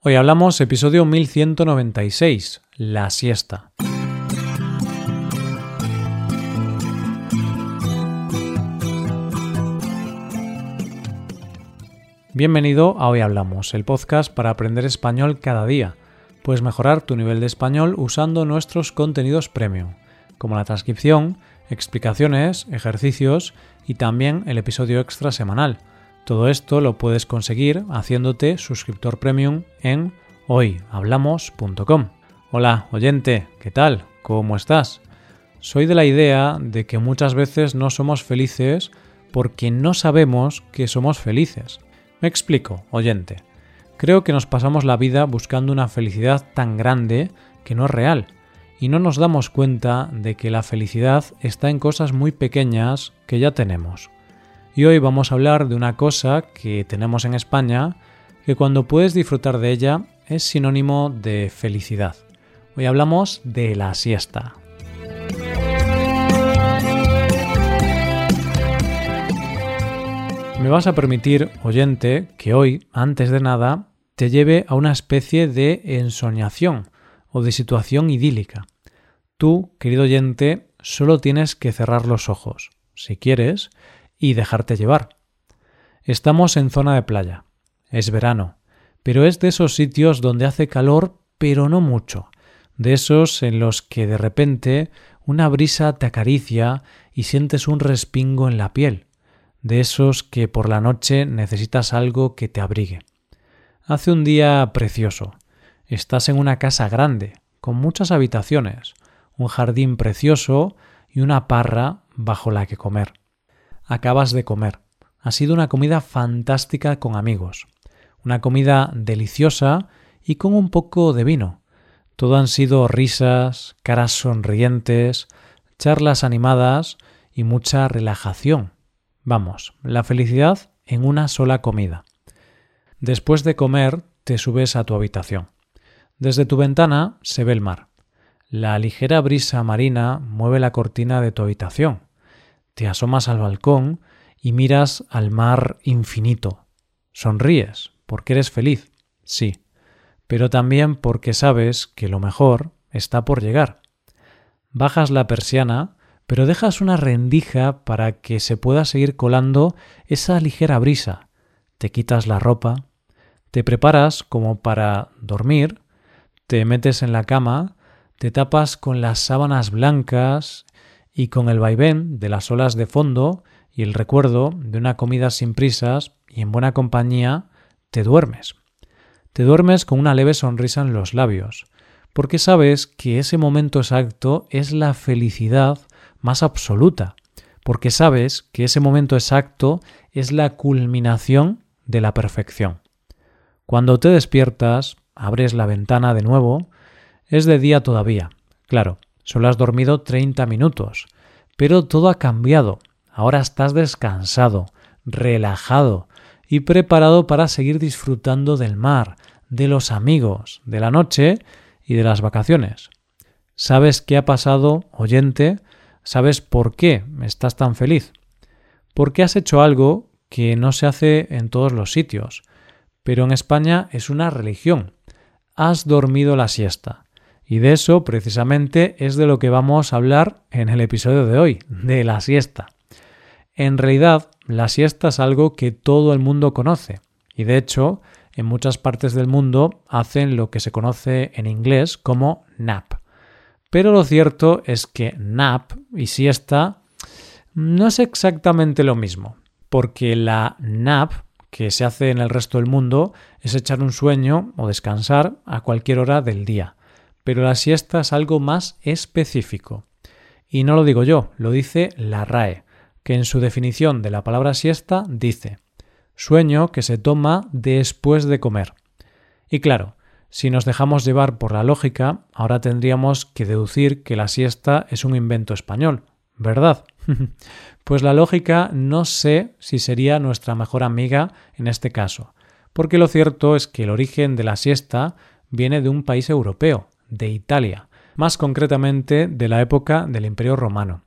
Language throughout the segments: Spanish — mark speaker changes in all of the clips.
Speaker 1: Hoy hablamos episodio 1196, la siesta. Bienvenido a Hoy Hablamos, el podcast para aprender español cada día. Puedes mejorar tu nivel de español usando nuestros contenidos premium, como la transcripción, explicaciones, ejercicios y también el episodio extra semanal todo esto lo puedes conseguir haciéndote suscriptor premium en hoyhablamos.com. Hola, oyente, ¿qué tal? ¿Cómo estás? Soy de la idea de que muchas veces no somos felices porque no sabemos que somos felices. Me explico, oyente. Creo que nos pasamos la vida buscando una felicidad tan grande que no es real, y no nos damos cuenta de que la felicidad está en cosas muy pequeñas que ya tenemos. Y hoy vamos a hablar de una cosa que tenemos en España que cuando puedes disfrutar de ella es sinónimo de felicidad. Hoy hablamos de la siesta. Me vas a permitir, oyente, que hoy, antes de nada, te lleve a una especie de ensoñación o de situación idílica. Tú, querido oyente, solo tienes que cerrar los ojos, si quieres, y dejarte llevar. Estamos en zona de playa. Es verano, pero es de esos sitios donde hace calor, pero no mucho, de esos en los que de repente una brisa te acaricia y sientes un respingo en la piel, de esos que por la noche necesitas algo que te abrigue. Hace un día precioso. Estás en una casa grande, con muchas habitaciones, un jardín precioso y una parra bajo la que comer acabas de comer. Ha sido una comida fantástica con amigos, una comida deliciosa y con un poco de vino. Todo han sido risas, caras sonrientes, charlas animadas y mucha relajación. Vamos, la felicidad en una sola comida. Después de comer, te subes a tu habitación. Desde tu ventana se ve el mar. La ligera brisa marina mueve la cortina de tu habitación te asomas al balcón y miras al mar infinito. Sonríes porque eres feliz, sí, pero también porque sabes que lo mejor está por llegar. Bajas la persiana, pero dejas una rendija para que se pueda seguir colando esa ligera brisa. Te quitas la ropa, te preparas como para dormir, te metes en la cama, te tapas con las sábanas blancas y con el vaivén de las olas de fondo y el recuerdo de una comida sin prisas y en buena compañía, te duermes. Te duermes con una leve sonrisa en los labios, porque sabes que ese momento exacto es la felicidad más absoluta, porque sabes que ese momento exacto es la culminación de la perfección. Cuando te despiertas, abres la ventana de nuevo, es de día todavía, claro, Solo has dormido 30 minutos, pero todo ha cambiado. Ahora estás descansado, relajado y preparado para seguir disfrutando del mar, de los amigos, de la noche y de las vacaciones. ¿Sabes qué ha pasado, oyente? ¿Sabes por qué estás tan feliz? Porque has hecho algo que no se hace en todos los sitios, pero en España es una religión. Has dormido la siesta. Y de eso precisamente es de lo que vamos a hablar en el episodio de hoy, de la siesta. En realidad, la siesta es algo que todo el mundo conoce y de hecho en muchas partes del mundo hacen lo que se conoce en inglés como nap. Pero lo cierto es que nap y siesta no es exactamente lo mismo, porque la nap que se hace en el resto del mundo es echar un sueño o descansar a cualquier hora del día pero la siesta es algo más específico. Y no lo digo yo, lo dice la RAE, que en su definición de la palabra siesta dice sueño que se toma después de comer. Y claro, si nos dejamos llevar por la lógica, ahora tendríamos que deducir que la siesta es un invento español, ¿verdad? pues la lógica no sé si sería nuestra mejor amiga en este caso, porque lo cierto es que el origen de la siesta viene de un país europeo, de Italia, más concretamente de la época del Imperio Romano.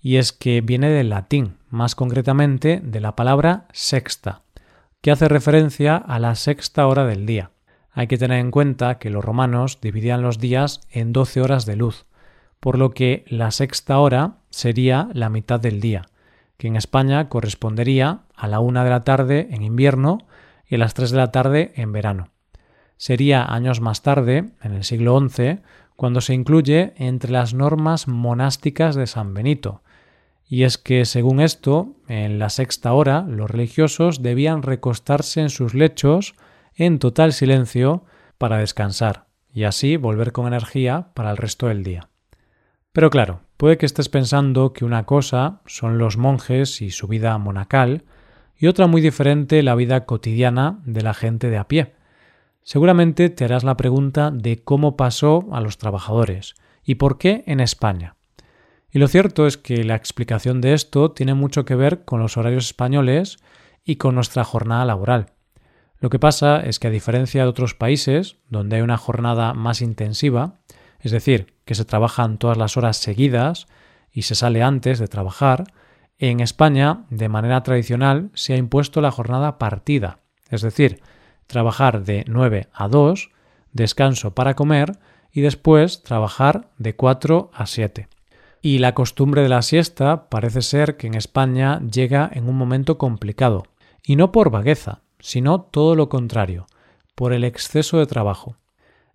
Speaker 1: Y es que viene del latín, más concretamente de la palabra sexta, que hace referencia a la sexta hora del día. Hay que tener en cuenta que los romanos dividían los días en 12 horas de luz, por lo que la sexta hora sería la mitad del día, que en España correspondería a la una de la tarde en invierno y a las 3 de la tarde en verano. Sería años más tarde, en el siglo XI, cuando se incluye entre las normas monásticas de San Benito. Y es que, según esto, en la sexta hora los religiosos debían recostarse en sus lechos en total silencio para descansar y así volver con energía para el resto del día. Pero claro, puede que estés pensando que una cosa son los monjes y su vida monacal y otra muy diferente la vida cotidiana de la gente de a pie. Seguramente te harás la pregunta de cómo pasó a los trabajadores y por qué en España. Y lo cierto es que la explicación de esto tiene mucho que ver con los horarios españoles y con nuestra jornada laboral. Lo que pasa es que a diferencia de otros países, donde hay una jornada más intensiva, es decir, que se trabajan todas las horas seguidas y se sale antes de trabajar, en España, de manera tradicional, se ha impuesto la jornada partida, es decir, trabajar de 9 a 2, descanso para comer y después trabajar de 4 a 7. Y la costumbre de la siesta parece ser que en España llega en un momento complicado, y no por vagueza, sino todo lo contrario, por el exceso de trabajo.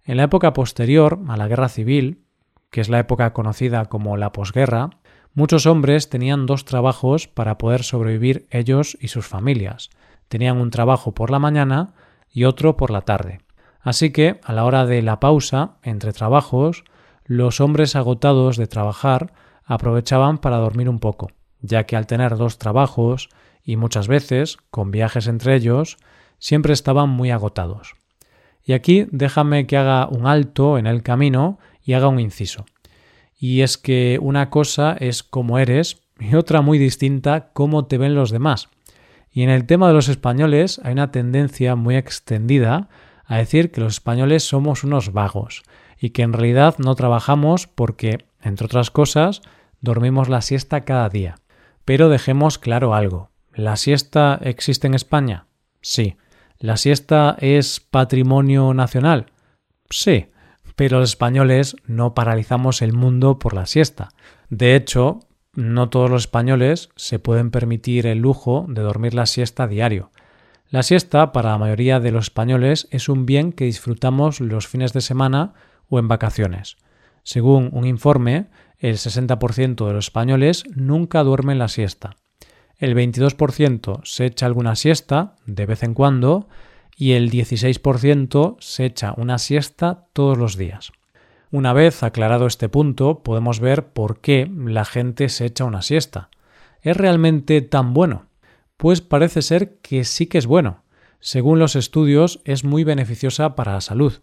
Speaker 1: En la época posterior a la guerra civil, que es la época conocida como la posguerra, muchos hombres tenían dos trabajos para poder sobrevivir ellos y sus familias. Tenían un trabajo por la mañana y otro por la tarde. Así que, a la hora de la pausa entre trabajos, los hombres agotados de trabajar aprovechaban para dormir un poco, ya que al tener dos trabajos y muchas veces, con viajes entre ellos, siempre estaban muy agotados. Y aquí déjame que haga un alto en el camino y haga un inciso. Y es que una cosa es cómo eres y otra muy distinta cómo te ven los demás. Y en el tema de los españoles hay una tendencia muy extendida a decir que los españoles somos unos vagos y que en realidad no trabajamos porque, entre otras cosas, dormimos la siesta cada día. Pero dejemos claro algo. ¿La siesta existe en España? Sí. ¿La siesta es patrimonio nacional? Sí. Pero los españoles no paralizamos el mundo por la siesta. De hecho, no todos los españoles se pueden permitir el lujo de dormir la siesta diario. La siesta, para la mayoría de los españoles, es un bien que disfrutamos los fines de semana o en vacaciones. Según un informe, el 60% de los españoles nunca duermen la siesta. El 22% se echa alguna siesta de vez en cuando y el 16% se echa una siesta todos los días. Una vez aclarado este punto, podemos ver por qué la gente se echa una siesta. ¿Es realmente tan bueno? Pues parece ser que sí que es bueno. Según los estudios, es muy beneficiosa para la salud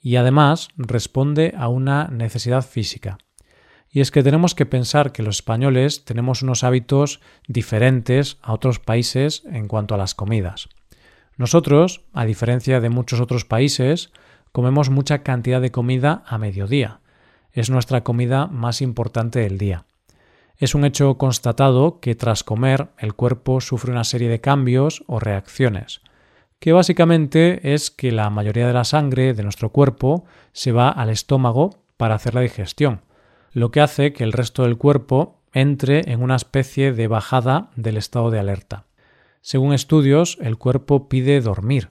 Speaker 1: y además responde a una necesidad física. Y es que tenemos que pensar que los españoles tenemos unos hábitos diferentes a otros países en cuanto a las comidas. Nosotros, a diferencia de muchos otros países, comemos mucha cantidad de comida a mediodía. Es nuestra comida más importante del día. Es un hecho constatado que tras comer el cuerpo sufre una serie de cambios o reacciones, que básicamente es que la mayoría de la sangre de nuestro cuerpo se va al estómago para hacer la digestión, lo que hace que el resto del cuerpo entre en una especie de bajada del estado de alerta. Según estudios, el cuerpo pide dormir,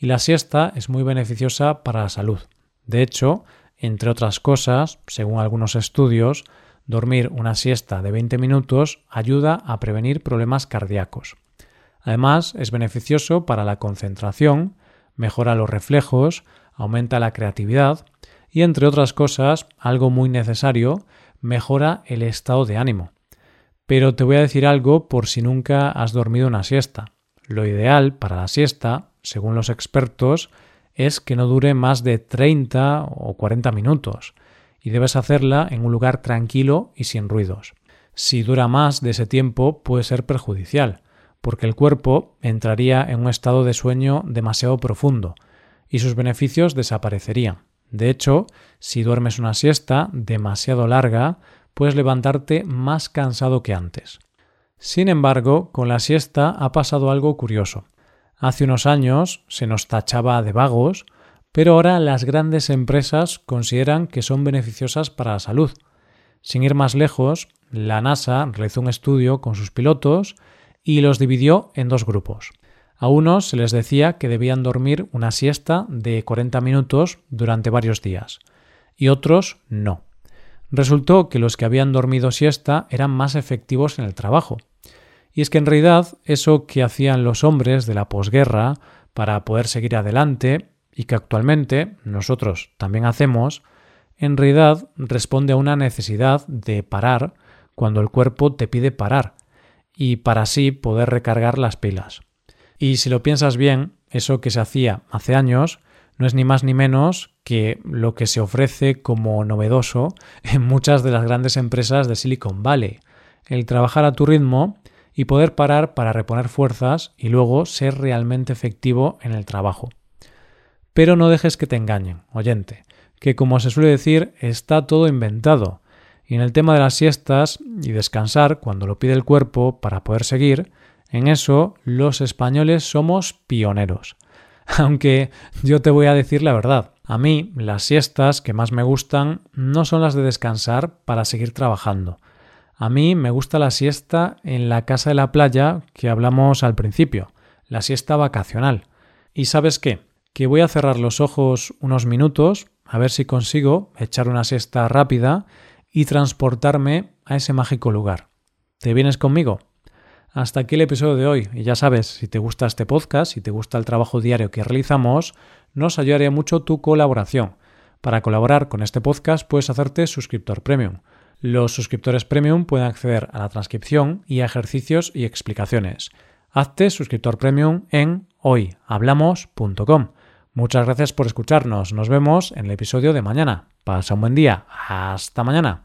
Speaker 1: y la siesta es muy beneficiosa para la salud. De hecho, entre otras cosas, según algunos estudios, dormir una siesta de 20 minutos ayuda a prevenir problemas cardíacos. Además, es beneficioso para la concentración, mejora los reflejos, aumenta la creatividad y, entre otras cosas, algo muy necesario, mejora el estado de ánimo. Pero te voy a decir algo por si nunca has dormido una siesta. Lo ideal para la siesta según los expertos, es que no dure más de 30 o 40 minutos y debes hacerla en un lugar tranquilo y sin ruidos. Si dura más de ese tiempo puede ser perjudicial, porque el cuerpo entraría en un estado de sueño demasiado profundo y sus beneficios desaparecerían. De hecho, si duermes una siesta demasiado larga, puedes levantarte más cansado que antes. Sin embargo, con la siesta ha pasado algo curioso. Hace unos años se nos tachaba de vagos pero ahora las grandes empresas consideran que son beneficiosas para la salud. Sin ir más lejos, la NASA realizó un estudio con sus pilotos y los dividió en dos grupos. A unos se les decía que debían dormir una siesta de 40 minutos durante varios días y otros no. Resultó que los que habían dormido siesta eran más efectivos en el trabajo. Y es que en realidad eso que hacían los hombres de la posguerra para poder seguir adelante y que actualmente nosotros también hacemos, en realidad responde a una necesidad de parar cuando el cuerpo te pide parar y para así poder recargar las pilas. Y si lo piensas bien, eso que se hacía hace años no es ni más ni menos que lo que se ofrece como novedoso en muchas de las grandes empresas de Silicon Valley, el trabajar a tu ritmo y poder parar para reponer fuerzas y luego ser realmente efectivo en el trabajo. Pero no dejes que te engañen, oyente, que como se suele decir, está todo inventado. Y en el tema de las siestas y descansar cuando lo pide el cuerpo para poder seguir, en eso los españoles somos pioneros. Aunque yo te voy a decir la verdad, a mí las siestas que más me gustan no son las de descansar para seguir trabajando. A mí me gusta la siesta en la casa de la playa que hablamos al principio, la siesta vacacional. ¿Y sabes qué? Que voy a cerrar los ojos unos minutos a ver si consigo echar una siesta rápida y transportarme a ese mágico lugar. ¿Te vienes conmigo? Hasta aquí el episodio de hoy. Y ya sabes, si te gusta este podcast, si te gusta el trabajo diario que realizamos, nos ayudaría mucho tu colaboración. Para colaborar con este podcast puedes hacerte suscriptor premium. Los suscriptores premium pueden acceder a la transcripción y a ejercicios y explicaciones. Hazte suscriptor premium en hoyhablamos.com. Muchas gracias por escucharnos. Nos vemos en el episodio de mañana. Pasa un buen día. Hasta mañana.